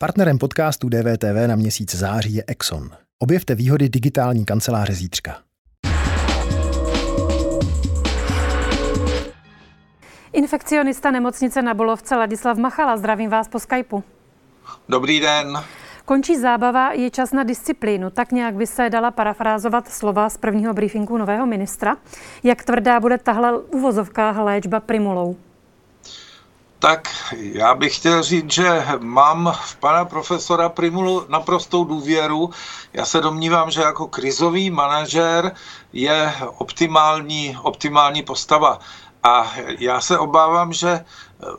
Partnerem podcastu DVTV na měsíc září je Exxon. Objevte výhody digitální kanceláře zítřka. Infekcionista nemocnice na Bolovce Ladislav Machala, zdravím vás po Skypeu. Dobrý den. Končí zábava, je čas na disciplínu. Tak nějak by se dala parafrázovat slova z prvního briefingu nového ministra. Jak tvrdá bude tahle uvozovka léčba primulou? Tak já bych chtěl říct, že mám v pana profesora Primulu naprostou důvěru. Já se domnívám, že jako krizový manažer je optimální, optimální postava. A já se obávám, že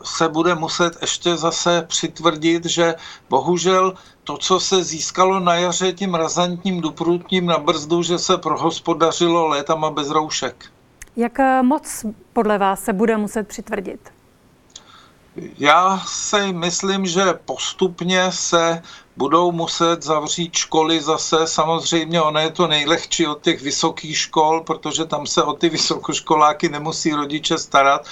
se bude muset ještě zase přitvrdit, že bohužel to, co se získalo na jaře tím razantním duprutním na brzdu, že se prohospodařilo létama bez roušek. Jak moc podle vás se bude muset přitvrdit? Já si myslím, že postupně se budou muset zavřít školy zase. Samozřejmě ono je to nejlehčí od těch vysokých škol, protože tam se o ty vysokoškoláky nemusí rodiče starat,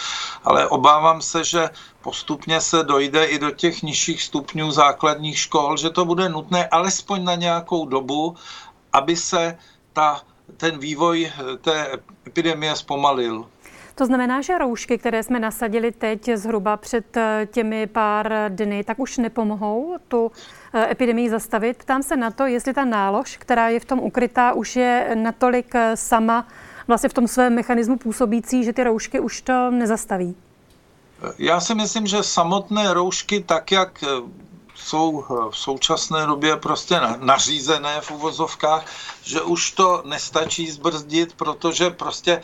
ale obávám se, že postupně se dojde i do těch nižších stupňů základních škol, že to bude nutné alespoň na nějakou dobu, aby se ta, ten vývoj té epidemie zpomalil. To znamená, že roušky, které jsme nasadili teď zhruba před eh, těmi pár dny, tak už nepomohou tu eh, epidemii zastavit. Ptám se na to, jestli ta nálož, která je v tom ukrytá, už je natolik eh, sama vlastně v tom svém mechanismu působící, že ty roušky už to nezastaví. Já si myslím, že samotné roušky, tak jak jsou v současné době prostě nařízené v uvozovkách, že už to nestačí zbrzdit, protože prostě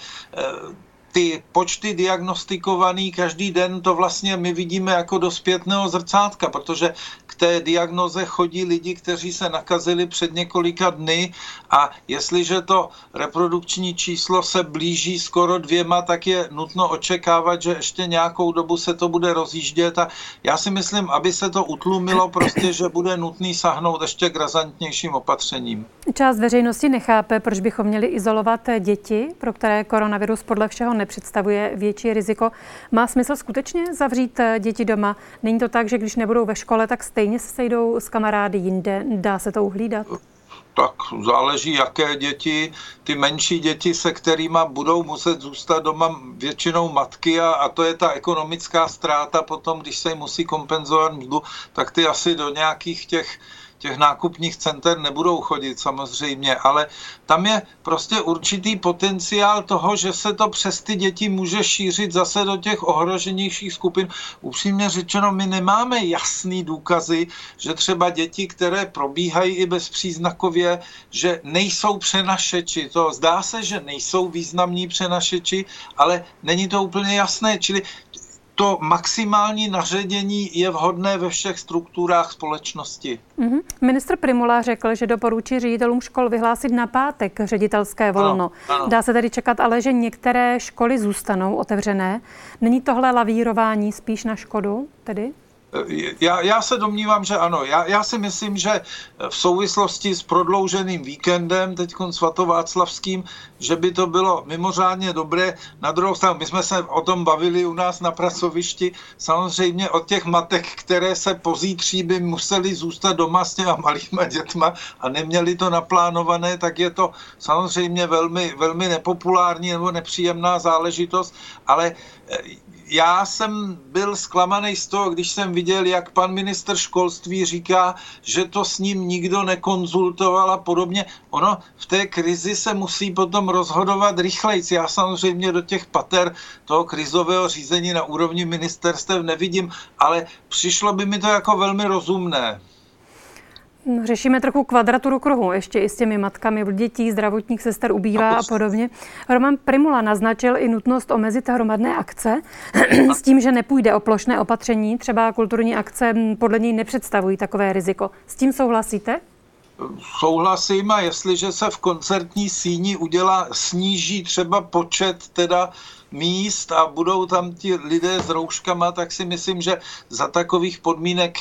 ty počty diagnostikovaný každý den, to vlastně my vidíme jako do zpětného zrcátka, protože k té diagnoze chodí lidi, kteří se nakazili před několika dny a jestliže to reprodukční číslo se blíží skoro dvěma, tak je nutno očekávat, že ještě nějakou dobu se to bude rozjíždět a já si myslím, aby se to utlumilo, prostě, že bude nutný sahnout ještě k razantnějším opatřením. Část veřejnosti nechápe, proč bychom měli izolovat děti, pro které koronavirus podle všeho nepředstavuje větší riziko. Má smysl skutečně zavřít děti doma? Není to tak, že když nebudou ve škole, tak stejně se sejdou s kamarády jinde? Dá se to uhlídat? tak záleží, jaké děti. Ty menší děti, se kterými budou muset zůstat doma většinou matky a, a to je ta ekonomická ztráta potom, když se jim musí kompenzovat mzdu, tak ty asi do nějakých těch těch nákupních center nebudou chodit samozřejmě, ale tam je prostě určitý potenciál toho, že se to přes ty děti může šířit zase do těch ohroženějších skupin. Upřímně řečeno, my nemáme jasný důkazy, že třeba děti, které probíhají i bezpříznakově, že nejsou přenašeči. To zdá se, že nejsou významní přenašeči, ale není to úplně jasné. Čili to maximální naředění je vhodné ve všech strukturách společnosti. Mm-hmm. Ministr Primula řekl, že doporučí ředitelům škol vyhlásit na pátek ředitelské volno. Ano, ano. Dá se tedy čekat ale, že některé školy zůstanou otevřené. Není tohle lavírování spíš na škodu tedy? Já, já se domnívám, že ano. Já, já si myslím, že v souvislosti s prodlouženým víkendem, teď svatováclavským, že by to bylo mimořádně dobré. Na druhou stranu, my jsme se o tom bavili u nás na pracovišti, samozřejmě od těch matek, které se pozítří by museli zůstat doma s těma malýma dětma a neměli to naplánované, tak je to samozřejmě velmi, velmi nepopulární nebo nepříjemná záležitost, ale já jsem byl zklamaný z toho, když jsem viděl, jak pan minister školství říká, že to s ním nikdo nekonzultoval a podobně. Ono v té krizi se musí potom rozhodovat rychlejc. Já samozřejmě do těch pater toho krizového řízení na úrovni ministerstev nevidím, ale přišlo by mi to jako velmi rozumné. Řešíme trochu kvadraturu kruhu, ještě i s těmi matkami dětí, zdravotních sester ubývá a podobně. Roman Primula naznačil i nutnost omezit hromadné akce s tím, že nepůjde o plošné opatření. Třeba kulturní akce podle něj nepředstavují takové riziko. S tím souhlasíte? Souhlasím a jestliže se v koncertní síni udělá, sníží třeba počet teda míst a budou tam ti lidé s rouškama, tak si myslím, že za takových podmínek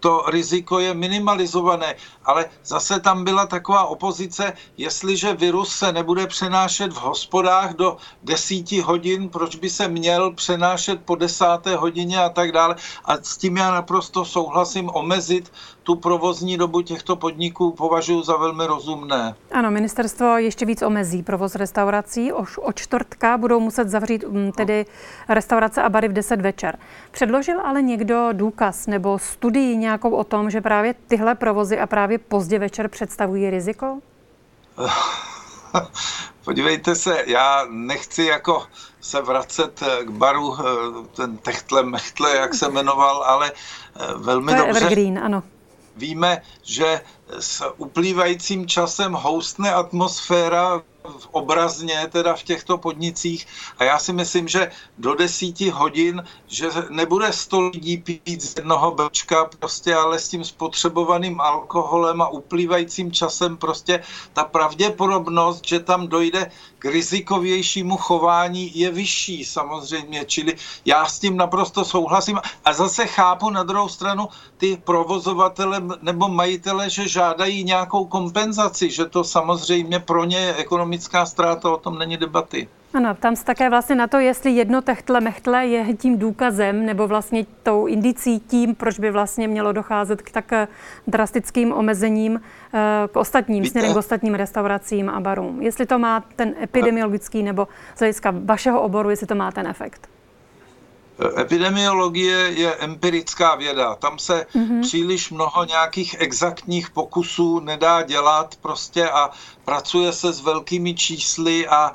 to riziko je minimalizované. Ale zase tam byla taková opozice, jestliže virus se nebude přenášet v hospodách do desíti hodin, proč by se měl přenášet po desáté hodině a tak dále. A s tím já naprosto souhlasím omezit tu provozní dobu těchto podniků považuji za velmi rozumné. Ano, ministerstvo ještě víc omezí provoz restaurací. Už od čtvrtka budou muset zavřít mm, tedy restaurace a bary v 10 večer. Předložil ale někdo důkaz nebo studii nějakou o tom, že právě tyhle provozy a právě pozdě večer představují riziko? Podívejte se, já nechci jako se vracet k baru, eh, ten techtle mechtle, jak se jmenoval, ale eh, velmi to je dobře. Evergreen, ano víme, že s uplývajícím časem houstne atmosféra obrazně teda v těchto podnicích. A já si myslím, že do desíti hodin, že nebude sto lidí pít z jednoho bečka prostě, ale s tím spotřebovaným alkoholem a uplývajícím časem prostě ta pravděpodobnost, že tam dojde k rizikovějšímu chování je vyšší samozřejmě, čili já s tím naprosto souhlasím. A zase chápu na druhou stranu ty provozovatele nebo majitele, že žádají nějakou kompenzaci, že to samozřejmě pro ně je ekonomická ztráta, o tom není debaty. Ano, tam se také vlastně na to, jestli jedno techtle mechtle je tím důkazem nebo vlastně tou indicí tím, proč by vlastně mělo docházet k tak drastickým omezením eh, k ostatním, Víte? směrem k ostatním restauracím a barům. Jestli to má ten epidemiologický nebo z hlediska vašeho oboru, jestli to má ten efekt. Epidemiologie je empirická věda. Tam se mm-hmm. příliš mnoho nějakých exaktních pokusů nedá dělat prostě a pracuje se s velkými čísly a e,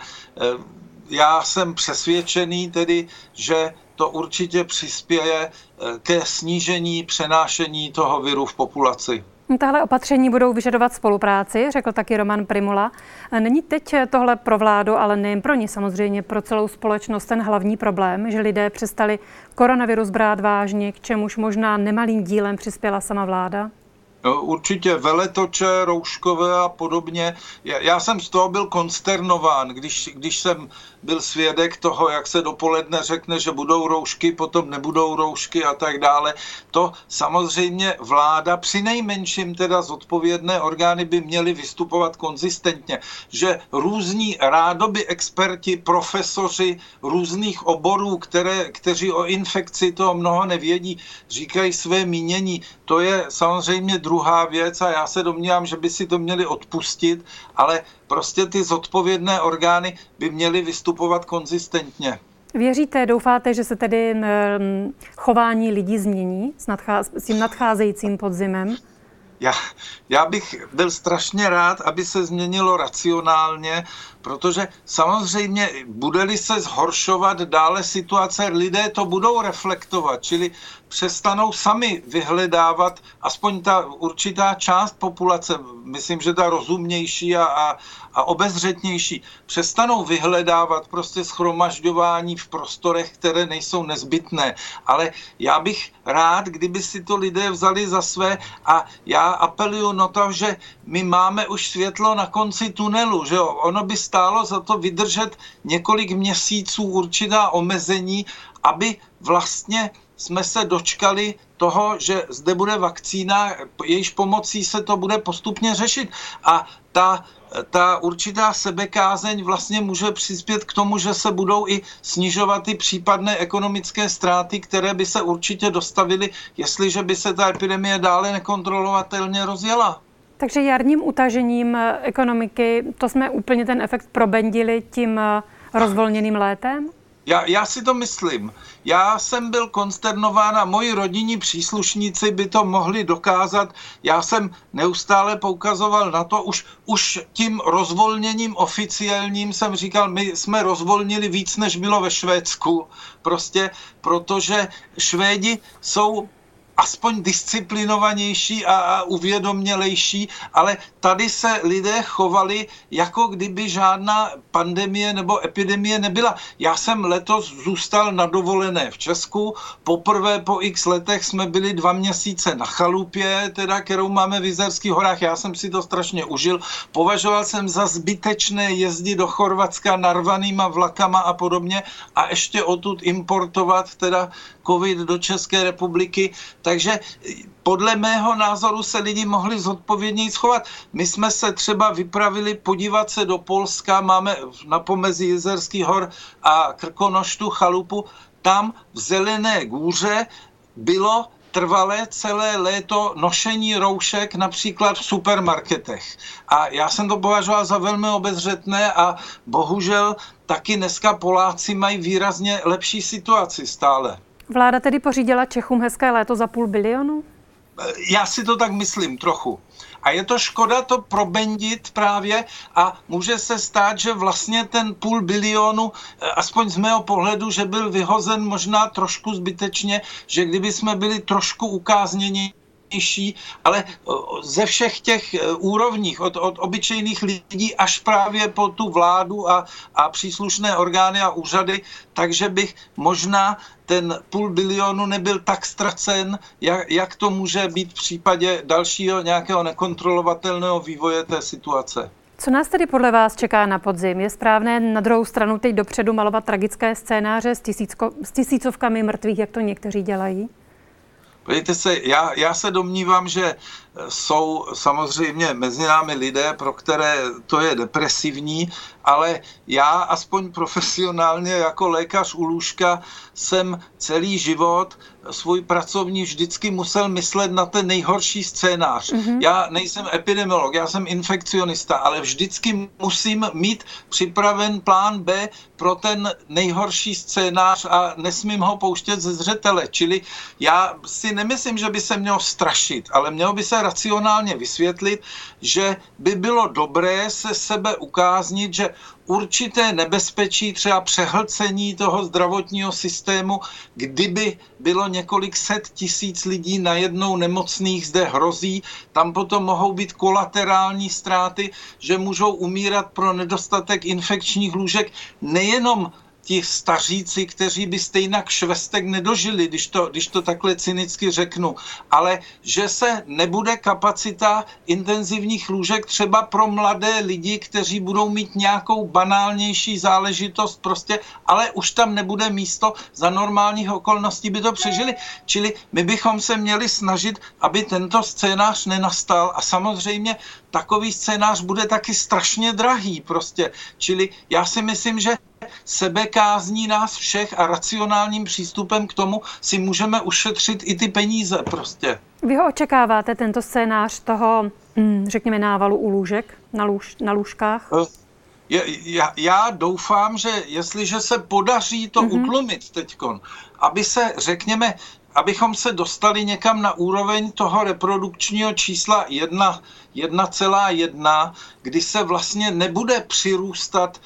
já jsem přesvědčený tedy, že to určitě přispěje e, ke snížení přenášení toho viru v populaci. Tahle opatření budou vyžadovat spolupráci, řekl taky Roman Primula. Není teď tohle pro vládu, ale nejen pro ní samozřejmě, pro celou společnost ten hlavní problém, že lidé přestali koronavirus brát vážně, k čemuž možná nemalým dílem přispěla sama vláda? No, určitě veletoče, rouškové a podobně. Já, já jsem z toho byl konsternován, když, když jsem byl svědek toho, jak se dopoledne řekne, že budou roušky, potom nebudou roušky a tak dále. To samozřejmě vláda, při nejmenším teda zodpovědné orgány by měly vystupovat konzistentně, že různí rádoby experti, profesoři různých oborů, které, kteří o infekci toho mnoho nevědí, říkají své mínění. To je samozřejmě druhá věc a já se domnívám, že by si to měli odpustit, ale prostě ty zodpovědné orgány by měly vystupovat konzistentně. Věříte, doufáte, že se tedy chování lidí změní s, nadchá- s tím nadcházejícím podzimem? Já, já bych byl strašně rád, aby se změnilo racionálně, protože samozřejmě bude-li se zhoršovat dále situace, lidé to budou reflektovat, čili přestanou sami vyhledávat, aspoň ta určitá část populace, myslím, že ta rozumnější a, a, a obezřetnější, přestanou vyhledávat prostě schromažďování v prostorech, které nejsou nezbytné. Ale já bych rád, kdyby si to lidé vzali za své a já apeluju na to, že my máme už světlo na konci tunelu, že jo? ono by stálo za to vydržet několik měsíců určitá omezení, aby vlastně jsme se dočkali toho, že zde bude vakcína, jejíž pomocí se to bude postupně řešit. A ta, ta určitá sebekázeň vlastně může přispět k tomu, že se budou i snižovat ty případné ekonomické ztráty, které by se určitě dostavily, jestliže by se ta epidemie dále nekontrolovatelně rozjela. Takže jarním utažením ekonomiky, to jsme úplně ten efekt probendili tím rozvolněným létem? Já, já si to myslím. Já jsem byl konsternován a moji rodinní příslušníci by to mohli dokázat. Já jsem neustále poukazoval na to, už, už tím rozvolněním oficiálním jsem říkal, my jsme rozvolnili víc, než bylo ve Švédsku. Prostě protože Švédi jsou aspoň disciplinovanější a, a uvědomělejší, ale tady se lidé chovali, jako kdyby žádná pandemie nebo epidemie nebyla. Já jsem letos zůstal na dovolené v Česku. Poprvé po x letech jsme byli dva měsíce na chalupě, teda, kterou máme v Jizerských horách. Já jsem si to strašně užil. Považoval jsem za zbytečné jezdit do Chorvatska narvanýma vlakama a podobně a ještě odtud importovat teda covid do České republiky, takže podle mého názoru se lidi mohli zodpovědněji schovat. My jsme se třeba vypravili podívat se do Polska, máme na pomezí Jezerských hor a Krkonoštu chalupu, tam v Zelené gůře bylo trvalé celé léto nošení roušek například v supermarketech. A já jsem to považoval za velmi obezřetné a bohužel taky dneska Poláci mají výrazně lepší situaci stále. Vláda tedy pořídila Čechům hezké léto za půl bilionu? Já si to tak myslím trochu. A je to škoda to probendit právě a může se stát, že vlastně ten půl bilionu, eh, aspoň z mého pohledu, že byl vyhozen možná trošku zbytečně, že kdyby jsme byli trošku ukázněni nižší, ale ze všech těch e, úrovních, od, od obyčejných lidí až právě po tu vládu a, a příslušné orgány a úřady, takže bych možná ten půl bilionu nebyl tak ztracen, jak, jak to může být v případě dalšího nějakého nekontrolovatelného vývoje té situace. Co nás tedy podle vás čeká na podzim? Je správné na druhou stranu teď dopředu malovat tragické scénáře s, tisícko, s tisícovkami mrtvých, jak to někteří dělají? Podívejte se, já, já se domnívám, že jsou samozřejmě mezi námi lidé, pro které to je depresivní, ale já aspoň profesionálně jako lékař u lůžka jsem celý život svůj pracovní vždycky musel myslet na ten nejhorší scénář. Mm-hmm. Já nejsem epidemiolog, já jsem infekcionista, ale vždycky musím mít připraven plán B pro ten nejhorší scénář a nesmím ho pouštět ze zřetele. Čili já si nemyslím, že by se měl strašit, ale mělo by se racionálně vysvětlit, že by bylo dobré se sebe ukáznit, že určité nebezpečí, třeba přehlcení toho zdravotního systému, kdyby bylo několik set tisíc lidí najednou nemocných, zde hrozí, tam potom mohou být kolaterální ztráty, že můžou umírat pro nedostatek infekčních lůžek nejenom ti staříci, kteří by stejnak švestek nedožili, když to, když to takhle cynicky řeknu, ale že se nebude kapacita intenzivních lůžek třeba pro mladé lidi, kteří budou mít nějakou banálnější záležitost prostě, ale už tam nebude místo, za normálních okolností by to přežili. Čili my bychom se měli snažit, aby tento scénář nenastal a samozřejmě takový scénář bude taky strašně drahý prostě. Čili já si myslím, že sebekázní nás všech a racionálním přístupem k tomu si můžeme ušetřit i ty peníze prostě. Vy ho očekáváte, tento scénář toho, hm, řekněme, návalu u lůžek, na, lůž, na lůžkách? Eh, je, já, já doufám, že jestliže se podaří to mm-hmm. utlumit teďkon, aby se, řekněme, abychom se dostali někam na úroveň toho reprodukčního čísla 1,1, kdy se vlastně nebude přirůstat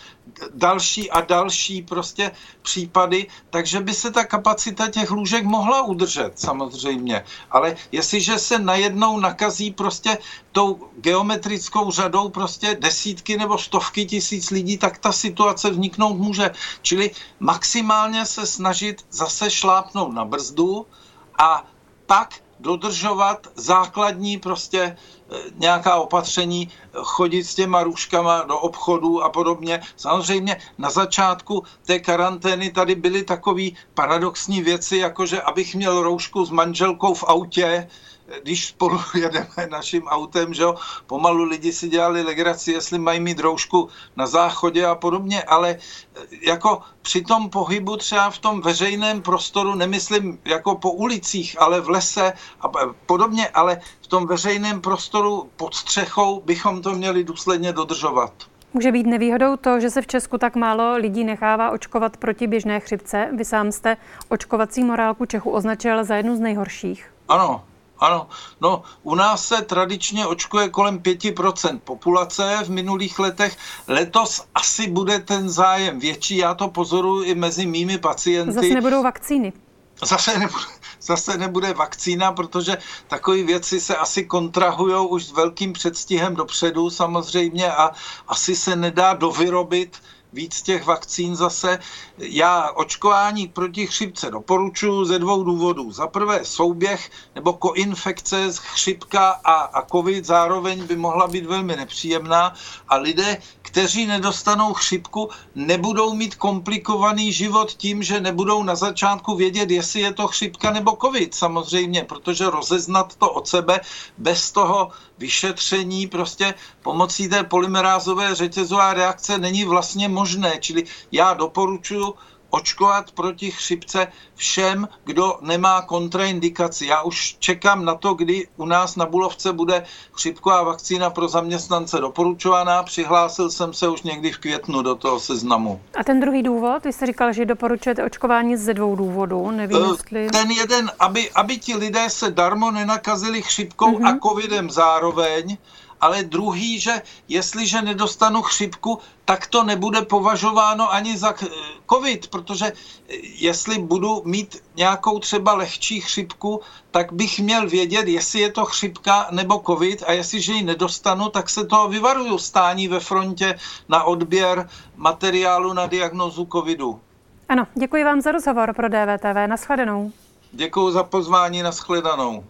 další a další prostě případy, takže by se ta kapacita těch lůžek mohla udržet samozřejmě. Ale jestliže se najednou nakazí prostě tou geometrickou řadou prostě desítky nebo stovky tisíc lidí, tak ta situace vzniknout může. Čili maximálně se snažit zase šlápnout na brzdu a pak dodržovat základní prostě e, nějaká opatření, chodit s těma růžkama do obchodu a podobně. Samozřejmě na začátku té karantény tady byly takové paradoxní věci, jako že abych měl roušku s manželkou v autě, když spolu jedeme naším autem, že jo, pomalu lidi si dělali legraci, jestli mají mít roušku na záchodě a podobně, ale e, jako při tom pohybu třeba v tom veřejném prostoru, nemyslím jako po ulicích, ale v lese a podobně, ale v tom veřejném prostoru pod střechou bychom to měli důsledně dodržovat. Může být nevýhodou to, že se v Česku tak málo lidí nechává očkovat proti běžné chřipce. Vy sám jste očkovací morálku Čechu označil za jednu z nejhorších. Ano, ano, no u nás se tradičně očkuje kolem 5% populace v minulých letech. Letos asi bude ten zájem větší, já to pozoruji i mezi mými pacienty. Zase nebudou vakcíny. Zase nebude, zase nebude vakcína, protože takové věci se asi kontrahují už s velkým předstihem dopředu samozřejmě a asi se nedá dovyrobit víc těch vakcín zase. Já očkování proti chřipce doporučuji ze dvou důvodů. Za prvé souběh nebo koinfekce z chřipka a, a covid zároveň by mohla být velmi nepříjemná a lidé, kteří nedostanou chřipku, nebudou mít komplikovaný život tím, že nebudou na začátku vědět, jestli je to chřipka nebo covid samozřejmě, protože rozeznat to od sebe bez toho vyšetření prostě pomocí té polymerázové řetězové reakce není vlastně možné. Čili já doporučuji očkovat proti chřipce všem, kdo nemá kontraindikaci. Já už čekám na to, kdy u nás na Bulovce bude chřipková vakcína pro zaměstnance doporučovaná. Přihlásil jsem se už někdy v květnu do toho seznamu. A ten druhý důvod? Vy jste říkal, že doporučujete očkování ze dvou důvodů. Nevím, uh, jestli... Ten jeden, aby, aby ti lidé se darmo nenakazili chřipkou uh-huh. a mhm. covidem zároveň, ale druhý, že jestliže nedostanu chřipku, tak to nebude považováno ani za covid, protože eh, jestli budu mít nějakou třeba lehčí chřipku, tak bych měl vědět, jestli je to chřipka nebo covid a jestliže ji nedostanu, tak se toho vyvaruju stání ve frontě na odběr materiálu na diagnozu covidu. Ano, děkuji vám za rozhovor pro DVTV. Naschledanou. Děkuji za pozvání, naschledanou.